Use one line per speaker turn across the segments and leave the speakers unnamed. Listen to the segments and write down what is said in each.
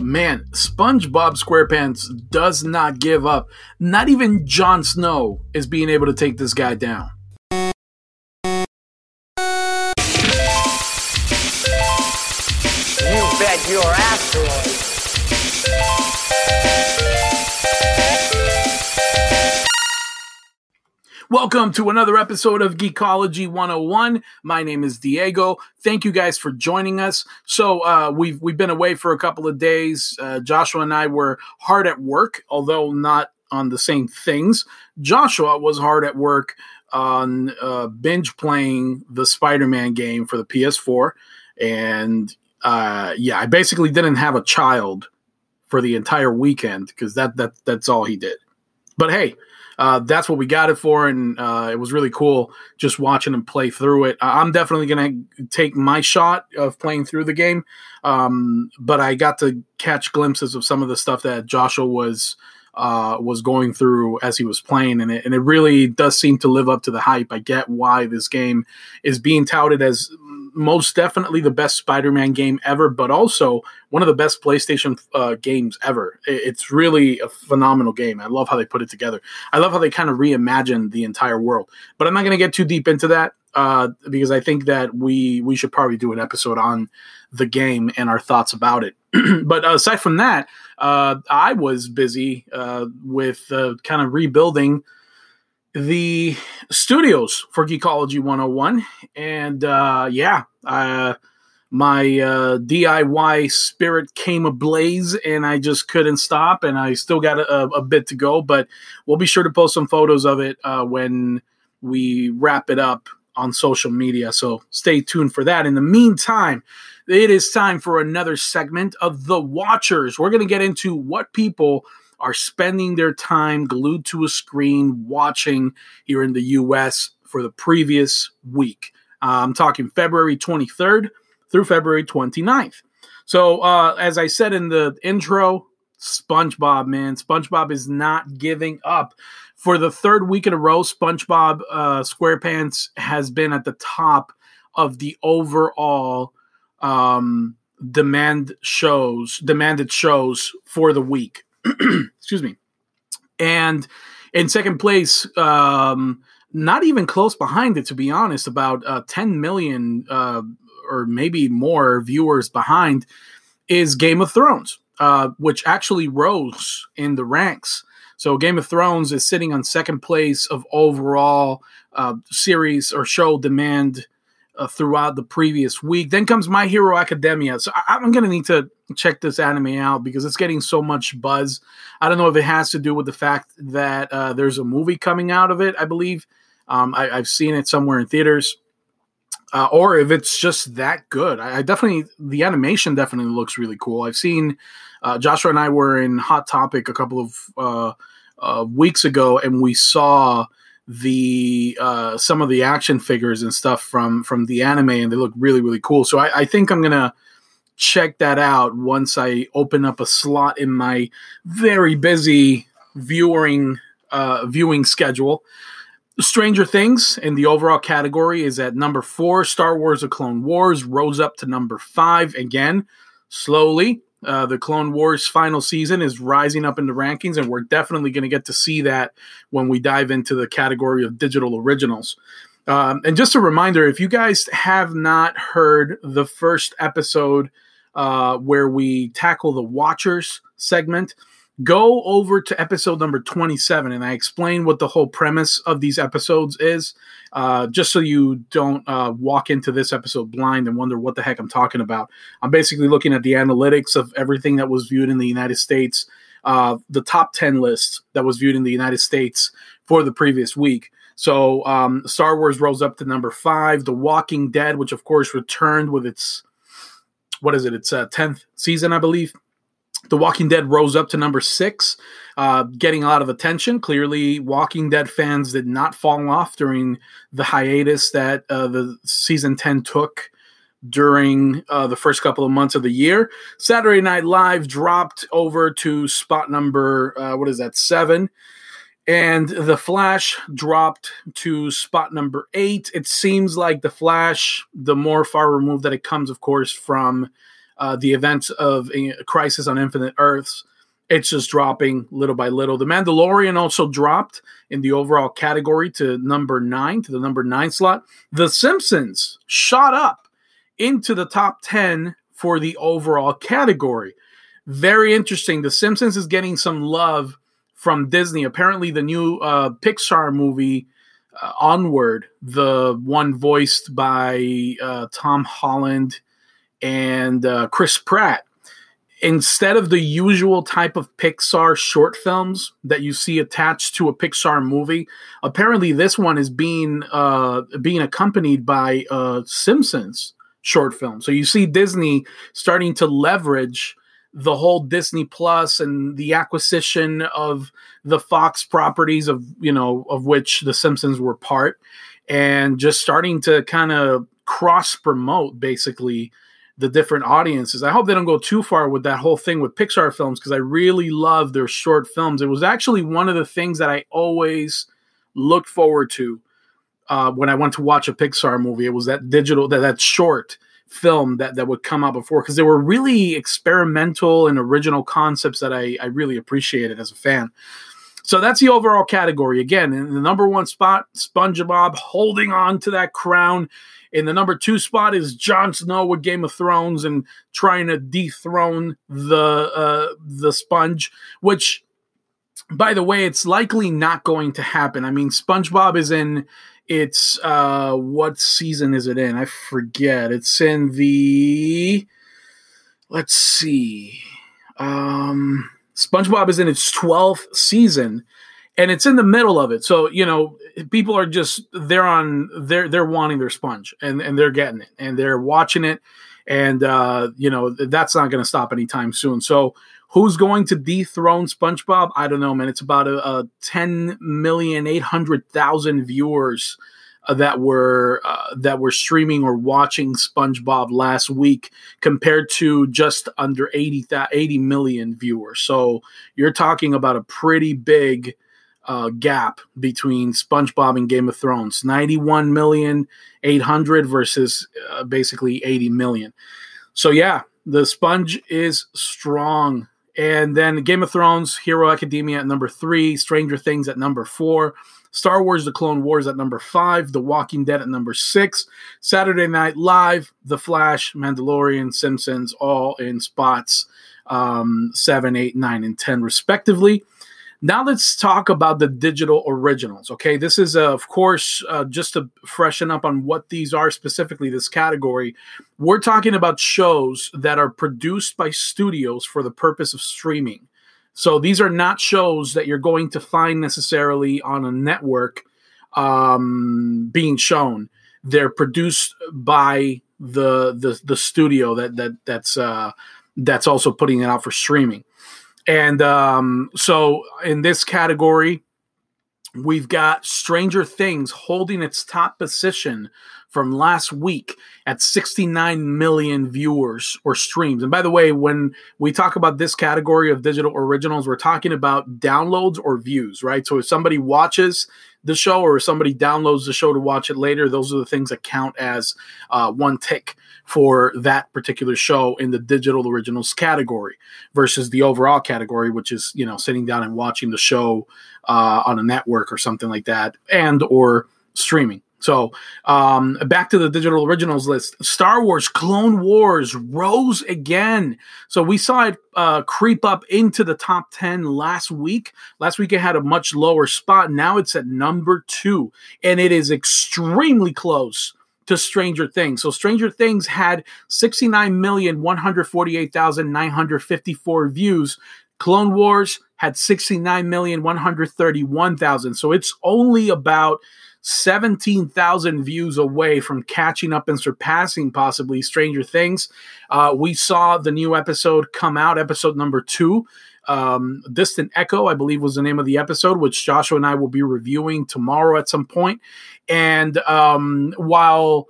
man, SpongeBob SquarePants does not give up. Not even Jon Snow is being able to take this guy down. Welcome to another episode of Geekology 101. My name is Diego. Thank you guys for joining us. So uh, we've we've been away for a couple of days. Uh, Joshua and I were hard at work, although not on the same things. Joshua was hard at work on uh, binge playing the Spider-Man game for the PS4, and uh, yeah, I basically didn't have a child for the entire weekend because that that that's all he did. But hey, uh, that's what we got it for, and uh, it was really cool just watching him play through it. I'm definitely going to take my shot of playing through the game, um, but I got to catch glimpses of some of the stuff that Joshua was uh, was going through as he was playing, and it, and it really does seem to live up to the hype. I get why this game is being touted as most definitely the best Spider-Man game ever, but also one of the best PlayStation uh, games ever. It's really a phenomenal game. I love how they put it together. I love how they kind of reimagined the entire world. But I'm not going to get too deep into that uh, because I think that we we should probably do an episode on the game and our thoughts about it. but aside from that, uh, I was busy uh, with uh, kind of rebuilding the studios for Geekology 101. And uh, yeah, uh, my uh, DIY spirit came ablaze and I just couldn't stop. And I still got a, a bit to go, but we'll be sure to post some photos of it uh, when we wrap it up on social media. So stay tuned for that. In the meantime, it is time for another segment of The Watchers. We're going to get into what people are spending their time glued to a screen watching here in the US for the previous week. Uh, I'm talking February 23rd through February 29th. So, uh, as I said in the intro, SpongeBob, man, SpongeBob is not giving up. For the third week in a row, SpongeBob uh, SquarePants has been at the top of the overall um, demand shows, demanded shows for the week. Excuse me. And in second place, um, not even close behind it, to be honest, about uh, 10 million uh, or maybe more viewers behind is Game of Thrones, uh, which actually rose in the ranks. So Game of Thrones is sitting on second place of overall uh, series or show demand uh, throughout the previous week. Then comes My Hero Academia. So I- I'm going to need to check this anime out because it's getting so much buzz. I don't know if it has to do with the fact that uh, there's a movie coming out of it, I believe. Um, I, I've seen it somewhere in theaters. Uh, or if it's just that good. I, I definitely, the animation definitely looks really cool. I've seen uh, Joshua and I were in Hot Topic a couple of uh, uh, weeks ago, and we saw the uh, some of the action figures and stuff from from the anime, and they look really really cool. So I, I think I'm gonna check that out once I open up a slot in my very busy viewing uh, viewing schedule. Stranger Things in the overall category is at number four. Star Wars: The Clone Wars rose up to number five again, slowly. Uh, the Clone Wars final season is rising up in the rankings, and we're definitely going to get to see that when we dive into the category of digital originals. Um, and just a reminder if you guys have not heard the first episode uh, where we tackle the Watchers segment, go over to episode number 27 and I explain what the whole premise of these episodes is, uh, just so you don't uh, walk into this episode blind and wonder what the heck I'm talking about. I'm basically looking at the analytics of everything that was viewed in the United States, uh, the top 10 list that was viewed in the United States for the previous week. So um, Star Wars rose up to number five. The Walking Dead, which of course returned with its what is it? It's uh, tenth season, I believe. The Walking Dead rose up to number six, uh, getting a lot of attention. Clearly, Walking Dead fans did not fall off during the hiatus that uh, the season 10 took during uh, the first couple of months of the year. Saturday Night Live dropped over to spot number, uh, what is that, seven. And The Flash dropped to spot number eight. It seems like The Flash, the more far removed that it comes, of course, from uh, the events of Crisis on Infinite Earths. It's just dropping little by little. The Mandalorian also dropped in the overall category to number nine, to the number nine slot. The Simpsons shot up into the top 10 for the overall category. Very interesting. The Simpsons is getting some love from Disney. Apparently, the new uh, Pixar movie, uh, Onward, the one voiced by uh, Tom Holland and uh, Chris Pratt, instead of the usual type of Pixar short films that you see attached to a Pixar movie, apparently this one is being uh, being accompanied by uh, Simpsons short film. So you see Disney starting to leverage the whole Disney Plus and the acquisition of the Fox properties of you know of which the Simpsons were part, and just starting to kind of cross promote basically the different audiences. I hope they don't go too far with that whole thing with Pixar films because I really love their short films. It was actually one of the things that I always looked forward to uh, when I went to watch a Pixar movie. It was that digital, that, that short film that, that would come out before because they were really experimental and original concepts that I, I really appreciated as a fan. So that's the overall category. Again, in the number one spot, SpongeBob holding on to that crown. In the number two spot is Jon Snow with Game of Thrones and trying to dethrone the uh, the Sponge, which, by the way, it's likely not going to happen. I mean, SpongeBob is in its uh, what season is it in? I forget. It's in the let's see. Um, SpongeBob is in its twelfth season and it's in the middle of it. So you know, people are just they're on they're they're wanting their sponge and and they're getting it and they're watching it, and uh, you know that's not going to stop anytime soon. So who's going to dethrone SpongeBob? I don't know, man. It's about a, a ten million eight hundred thousand viewers. That were uh, that were streaming or watching SpongeBob last week compared to just under 80, 80 million viewers. So you're talking about a pretty big uh, gap between SpongeBob and Game of Thrones 91 million 800 versus uh, basically 80 million. So, yeah, the sponge is strong. And then Game of Thrones, Hero Academia at number three, Stranger Things at number four, Star Wars The Clone Wars at number five, The Walking Dead at number six, Saturday Night Live, The Flash, Mandalorian, Simpsons, all in spots um, seven, eight, nine, and 10, respectively. Now let's talk about the digital originals. Okay, this is uh, of course uh, just to freshen up on what these are specifically. This category, we're talking about shows that are produced by studios for the purpose of streaming. So these are not shows that you're going to find necessarily on a network um, being shown. They're produced by the the the studio that that that's uh, that's also putting it out for streaming. And um, so in this category, we've got Stranger Things holding its top position from last week at 69 million viewers or streams. And by the way, when we talk about this category of digital originals, we're talking about downloads or views, right? So if somebody watches the show or somebody downloads the show to watch it later, those are the things that count as uh, one tick for that particular show in the digital originals category versus the overall category, which is you know sitting down and watching the show uh, on a network or something like that, and or streaming. So um, back to the digital originals list. Star Wars Clone Wars rose again. So we saw it uh, creep up into the top 10 last week. Last week it had a much lower spot. Now it's at number two, and it is extremely close to Stranger Things. So Stranger Things had 69,148,954 views. Clone Wars had 69,131,000. So it's only about 17,000 views away from catching up and surpassing possibly Stranger Things. Uh, we saw the new episode come out, episode number two. Um, Distant Echo, I believe, was the name of the episode, which Joshua and I will be reviewing tomorrow at some point. And um, while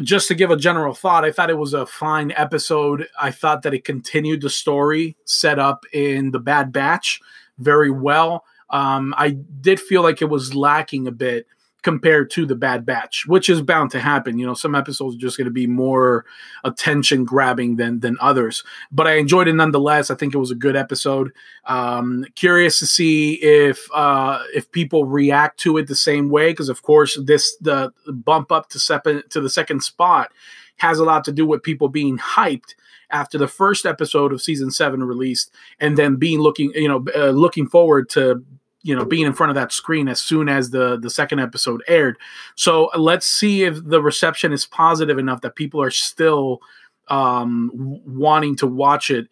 just to give a general thought, I thought it was a fine episode. I thought that it continued the story set up in The Bad Batch very well. Um, I did feel like it was lacking a bit compared to the Bad Batch, which is bound to happen. You know, some episodes are just going to be more attention grabbing than than others. But I enjoyed it nonetheless. I think it was a good episode. Um, curious to see if uh, if people react to it the same way, because of course this the bump up to second to the second spot has a lot to do with people being hyped after the first episode of season seven released, and then being looking, you know, uh, looking forward to you know being in front of that screen as soon as the the second episode aired. So let's see if the reception is positive enough that people are still um wanting to watch it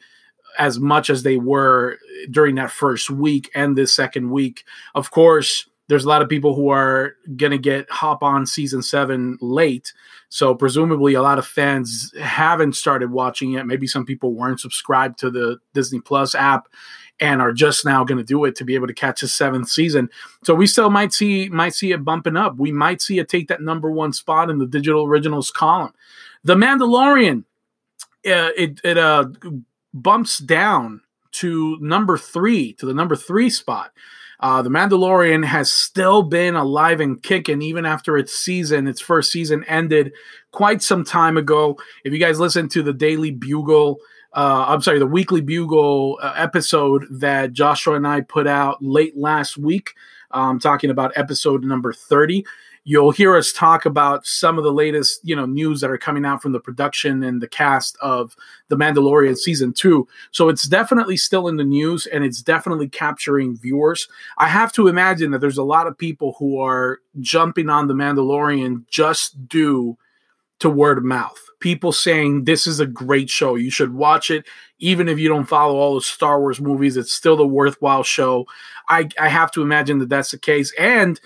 as much as they were during that first week and this second week. Of course there's a lot of people who are going to get hop on season 7 late so presumably a lot of fans haven't started watching it maybe some people weren't subscribed to the Disney Plus app and are just now going to do it to be able to catch a seventh season. So we still might see might see it bumping up. We might see it take that number one spot in the digital originals column. The Mandalorian, uh, it it uh, bumps down to number three to the number three spot. Uh, the Mandalorian has still been alive and kicking even after its season, its first season ended quite some time ago. If you guys listen to the Daily Bugle uh, I'm sorry, the Weekly Bugle uh, episode that Joshua and I put out late last week, um, talking about episode number 30. You'll hear us talk about some of the latest, you know, news that are coming out from the production and the cast of The Mandalorian season two. So it's definitely still in the news and it's definitely capturing viewers. I have to imagine that there's a lot of people who are jumping on The Mandalorian just due to word of mouth people saying this is a great show. You should watch it, even if you don't follow all the Star Wars movies. It's still a worthwhile show. I, I have to imagine that that's the case, and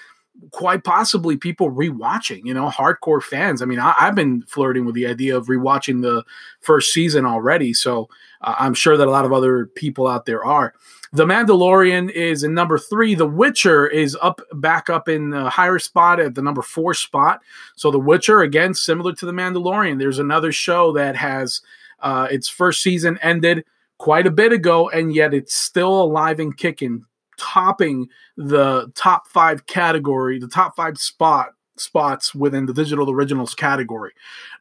quite possibly people rewatching. You know, hardcore fans. I mean, I, have been flirting with the idea of rewatching the first season already, so uh, I'm sure that a lot of other people out there are. The Mandalorian is in number three. The Witcher is up back up in the higher spot at the number four spot. So The Witcher, again, similar to The Mandalorian. There's another show that has uh, its first season ended quite a bit ago, and yet it's still alive and kicking, topping the top five category, the top five spot spots within the digital originals category.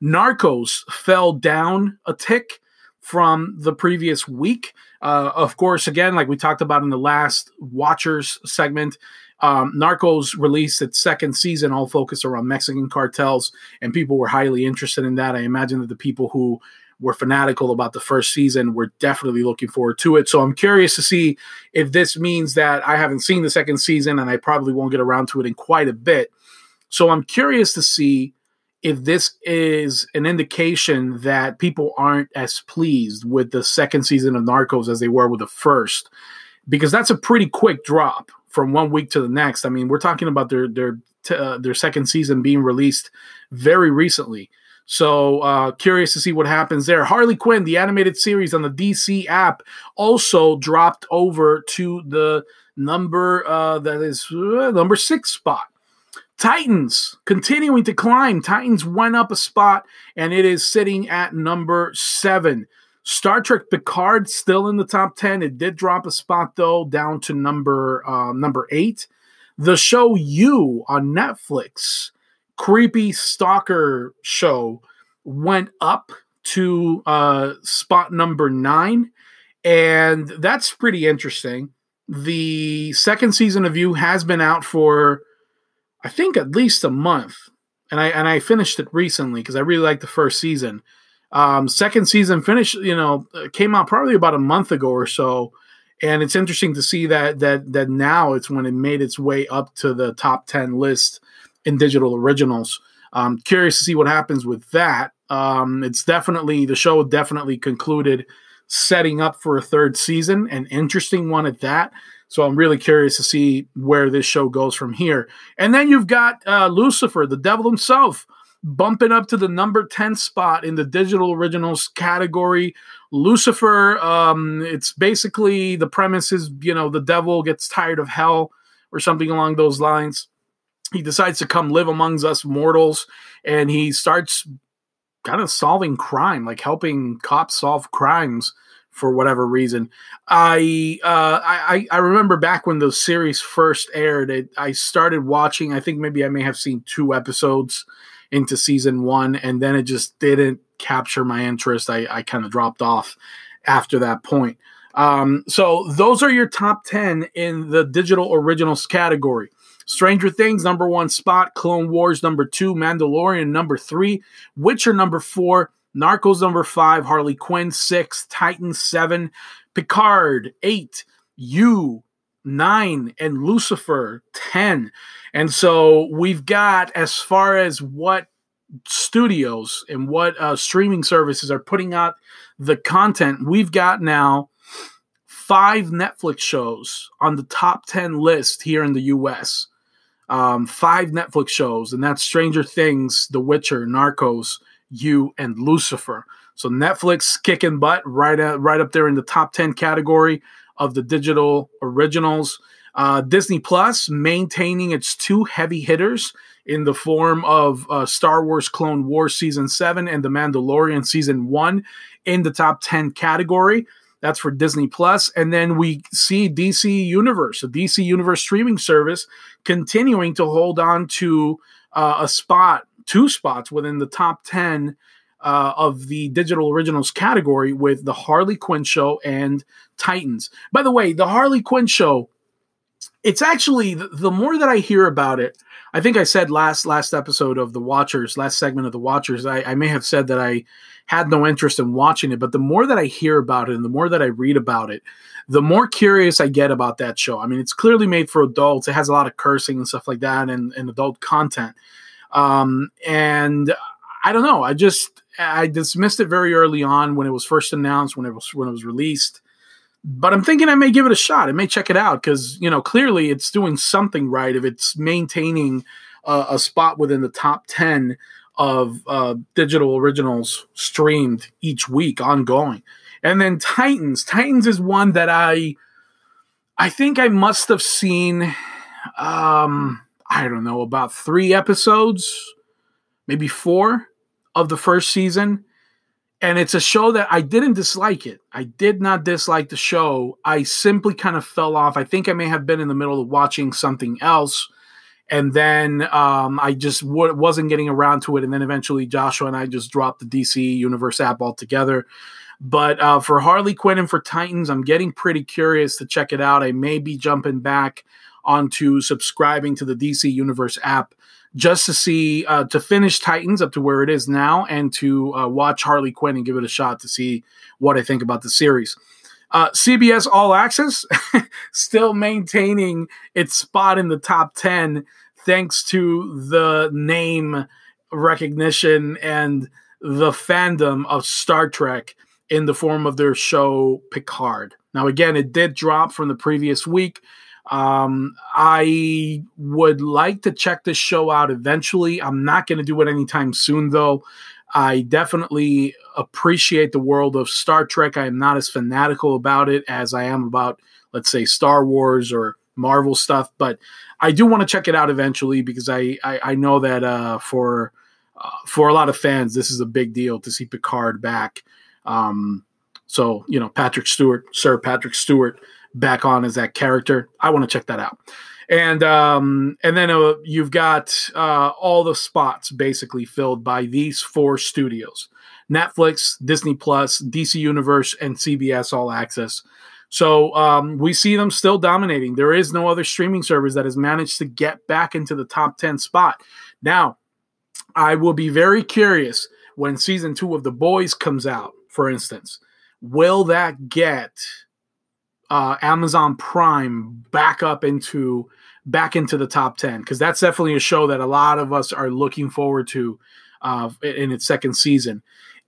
Narcos fell down a tick from the previous week. Uh, of course, again, like we talked about in the last Watchers segment, um, Narcos released its second season, all focused around Mexican cartels, and people were highly interested in that. I imagine that the people who were fanatical about the first season We're definitely looking forward to it. So I'm curious to see if this means that I haven't seen the second season and I probably won't get around to it in quite a bit. So I'm curious to see if this is an indication that people aren't as pleased with the second season of Narcos as they were with the first, because that's a pretty quick drop from one week to the next. I mean, we're talking about their their uh, their second season being released very recently. So uh, curious to see what happens there. Harley Quinn, the animated series on the DC app, also dropped over to the number uh, that is uh, number six spot. Titans continuing to climb. Titans went up a spot and it is sitting at number seven. Star Trek Picard still in the top 10. It did drop a spot though, down to number uh, number eight. The show You on Netflix, creepy stalker show, went up to uh, spot number nine. And that's pretty interesting. The second season of You has been out for I think at least a month, and I and I finished it recently because I really liked the first season. Um, second season finished, you know, came out probably about a month ago or so, and it's interesting to see that that that now it's when it made its way up to the top ten list in digital originals. Um, curious to see what happens with that. Um, it's definitely the show definitely concluded, setting up for a third season, an interesting one at that. So I'm really curious to see where this show goes from here. And then you've got uh, Lucifer, the devil himself, bumping up to the number 10 spot in the digital originals category. Lucifer, um, it's basically the premise is, you know, the devil gets tired of hell or something along those lines. He decides to come live amongst us mortals and he starts kind of solving crime, like helping cops solve crimes for whatever reason. I uh, I I remember back when the series first aired, it, I started watching. I think maybe I may have seen two episodes into season one, and then it just didn't capture my interest. I, I kind of dropped off after that point. Um, so those are your top 10 in the digital originals category. Stranger Things, number one spot. Clone Wars, number two. Mandalorian, number three. Witcher, number four. Narcos, number five. Harley Quinn, six. Titan, seven. Picard, eight. You, nine. And Lucifer, 10. And so we've got, as far as what studios and what uh, streaming services are putting out the content, we've got now five Netflix shows on the top 10 list here in the US. Um, five Netflix shows, and that's Stranger Things, The Witcher, Narcos, You, and Lucifer. So Netflix kicking butt right at, right up there in the top 10 category of the digital originals. Uh, Disney Plus maintaining its two heavy hitters in the form of uh, Star Wars Clone Wars Season 7 and The Mandalorian Season 1 in the top 10 category. That's for Disney Plus. And then we see DC Universe, a DC Universe streaming service, continuing to hold on to uh, a spot, two spots within the top 10 uh, of the digital originals category with the Harley Quinn show and Titans. By the way, the Harley Quinn show it's actually the more that I hear about it. I think I said last last episode of the Watchers, last segment of the Watchers. I, I, may have said that I had no interest in watching it, but the more that I hear about it and the more that I read about it, the more curious I get about that show. I mean, it's clearly made for adults. It has a lot of cursing and stuff like that, and, and adult content. Um, and I don't know. I just I dismissed it very early on when it was first announced, when it was when it was released but I'm thinking I may give it a shot. I may check it out because you know clearly it's doing something right if it's maintaining uh, a spot within the top ten of uh, digital originals streamed each week, ongoing. And then Titans. Titans is one that I, I think I must have seen. Um, I don't know about three episodes, maybe four of the first season and it's a show that I didn't dislike it. I did not dislike the show. I simply kind of fell off. I think I may have been in the middle of watching something else, and then um, I just w- wasn't getting around to it. And then eventually, Joshua and I just dropped the DC Universe app altogether. But uh, for Harley Quinn and for Titans, I'm getting pretty curious to check it out. I may be jumping back onto subscribing to the DC Universe app just to see uh, to finish Titans up to where it is now and to uh, watch Harley Quinn and give it a shot to see what I think about the series. Uh, CBS All Access still maintaining its spot in the top 10 thanks to the name recognition and the fandom of Star Trek in the form of their show Picard. Now, again, it did drop from the previous week. Um, I would like to check this show out eventually. I'm not going to do it anytime soon, though. I definitely appreciate the world of Star Trek. I am not as fanatical about it as I am about, let's say, Star Wars or Marvel stuff, but I do want to check it out eventually because I I, I know that uh, for uh, for a lot of fans, this is a big deal to see Picard back. Um, so you know, Patrick Stewart, Sir Patrick Stewart back on as that character. I want to check that out. And um, and then uh, you've got uh, all the spots basically filled by these four studios: Netflix, Disney Plus, DC Universe, and CBS All Access. So um, we see them still dominating. There is no other streaming service that has managed to get back into the top 10 spot. Now, I will be very curious when season two of The Boys comes out, for instance. Will that get uh, Amazon Prime back up into back into the top 10 because that's definitely a show that a lot of us are looking forward to uh, in its second season.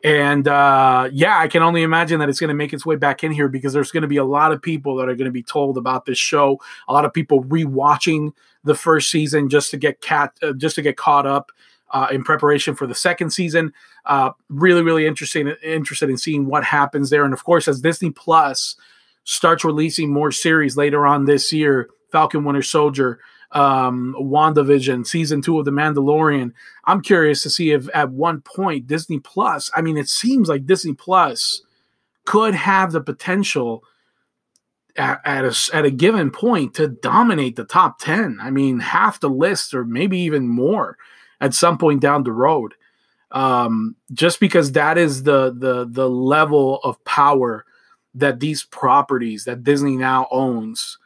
And uh, yeah, I can only imagine that it's going to make its way back in here because there's going to be a lot of people that are going to be told about this show. A lot of people rewatching the first season just to get cat uh, just to get caught up uh, in preparation for the second season. Uh, really, really interesting interested in seeing what happens there. And of course, as Disney Plus starts releasing more series later on this year Falcon Winter Soldier, um, WandaVision, season two of The Mandalorian. I'm curious to see if at one point Disney Plus, I mean, it seems like Disney Plus could have the potential at, at, a, at a given point to dominate the top 10. I mean, half the list or maybe even more at some point down the road. Um, just because that is the the the level of power that these properties that Disney now owns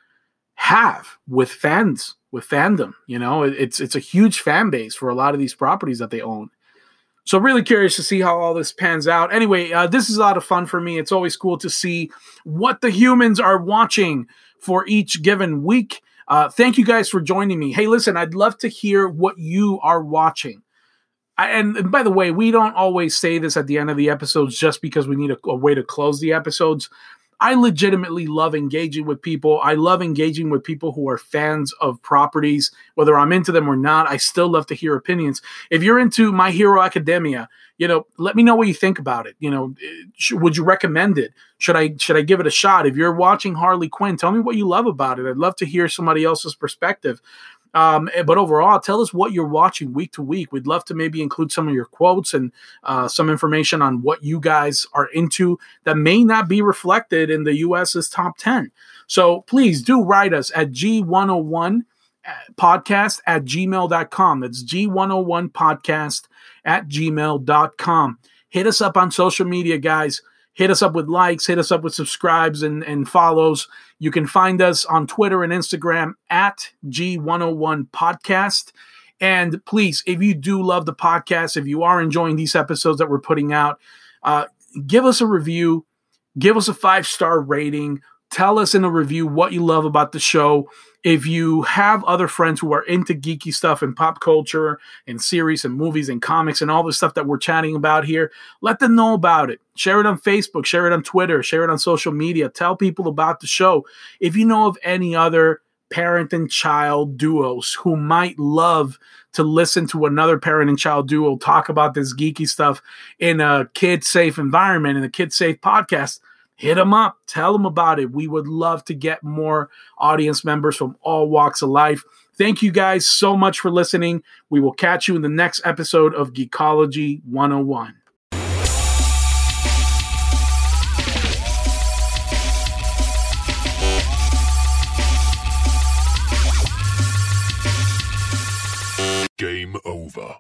have with fans, with fandom. You know, it's it's a huge fan base for a lot of these properties that they own. So really curious to see how all this pans out. Anyway, uh, this is a lot of fun for me. It's always cool to see what the humans are watching for each given week. Uh, thank you guys for joining me. Hey, listen, I'd love to hear what you are watching. And, by the way, we don't always say this at the end of the episodes just because we need a, a way to close the episodes. I legitimately love engaging with people. I love engaging with people who are fans of properties, whether I'm into them or not. I still love to hear opinions. If you're into My Hero Academia, you know, let me know what you think about it. You know, would you recommend it? Should I should I give it a shot? If you're watching Harley Quinn, tell me what you love about it. I'd love to hear somebody else's perspective. Um, eh, but overall, tell us what you're watching week to week. We'd love to maybe include some of your quotes and uh, some information on what you guys are into that may not be reflected in the US's top 10. So please do write us at G101 eh, podcast at gmail.com. That's G101 podcast at gmail.com. Hit us up on social media, guys hit us up with likes, hit us up with subscribes and, and follows. You can find us on Twitter and Instagram at G101 Podcast. And please, if you do love the podcast, if you are enjoying these episodes that we're putting out, uh, give us a review, give us a five star rating, tell us in a review what you love about the show. If you have other friends who are into geeky stuff and pop culture and series and movies and comics and all the stuff that we're chatting about here, let them know about it. Share it on Facebook, share it on Twitter, share it on social media. Tell people about the show. If you know of any other parent and child duos who might love to listen to another parent and child duo talk about this geeky stuff in a kid safe environment in a kid safe podcast hit them up, tell them about it. We would love to get more audience members from all walks of life. Thank you guys so much for listening. We will catch you in the next episode of Geekology 101. Game over.